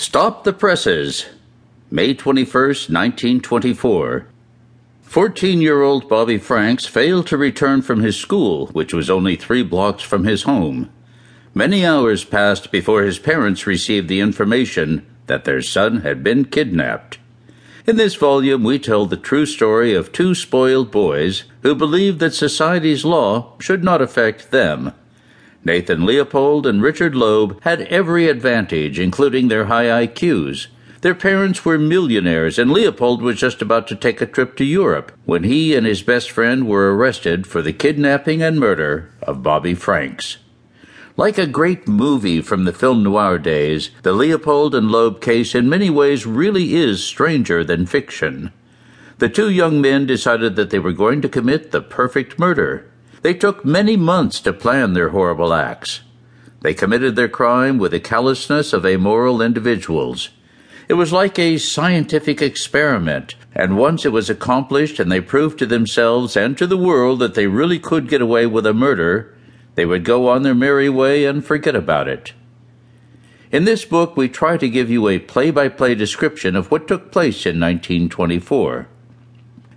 Stop the Presses, May 21st, 1924. 14 year old Bobby Franks failed to return from his school, which was only three blocks from his home. Many hours passed before his parents received the information that their son had been kidnapped. In this volume, we tell the true story of two spoiled boys who believed that society's law should not affect them. Nathan Leopold and Richard Loeb had every advantage, including their high IQs. Their parents were millionaires, and Leopold was just about to take a trip to Europe when he and his best friend were arrested for the kidnapping and murder of Bobby Franks. Like a great movie from the film noir days, the Leopold and Loeb case in many ways really is stranger than fiction. The two young men decided that they were going to commit the perfect murder. They took many months to plan their horrible acts. They committed their crime with the callousness of amoral individuals. It was like a scientific experiment, and once it was accomplished and they proved to themselves and to the world that they really could get away with a murder, they would go on their merry way and forget about it. In this book, we try to give you a play by play description of what took place in 1924.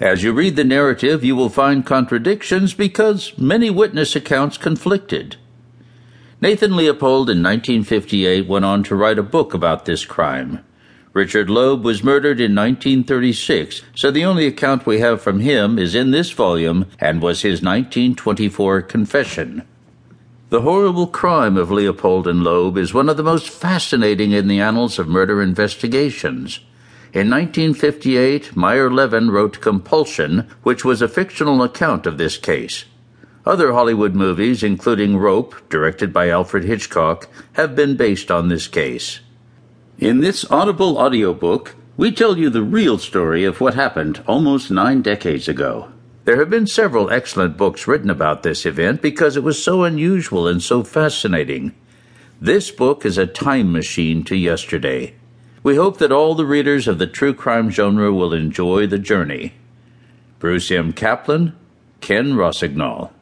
As you read the narrative, you will find contradictions because many witness accounts conflicted. Nathan Leopold in 1958 went on to write a book about this crime. Richard Loeb was murdered in 1936, so the only account we have from him is in this volume and was his 1924 confession. The horrible crime of Leopold and Loeb is one of the most fascinating in the annals of murder investigations. In 1958, Meyer Levin wrote Compulsion, which was a fictional account of this case. Other Hollywood movies, including Rope, directed by Alfred Hitchcock, have been based on this case. In this Audible audiobook, we tell you the real story of what happened almost nine decades ago. There have been several excellent books written about this event because it was so unusual and so fascinating. This book is a time machine to yesterday. We hope that all the readers of the true crime genre will enjoy the journey. Bruce M. Caplan, Ken Rossignol.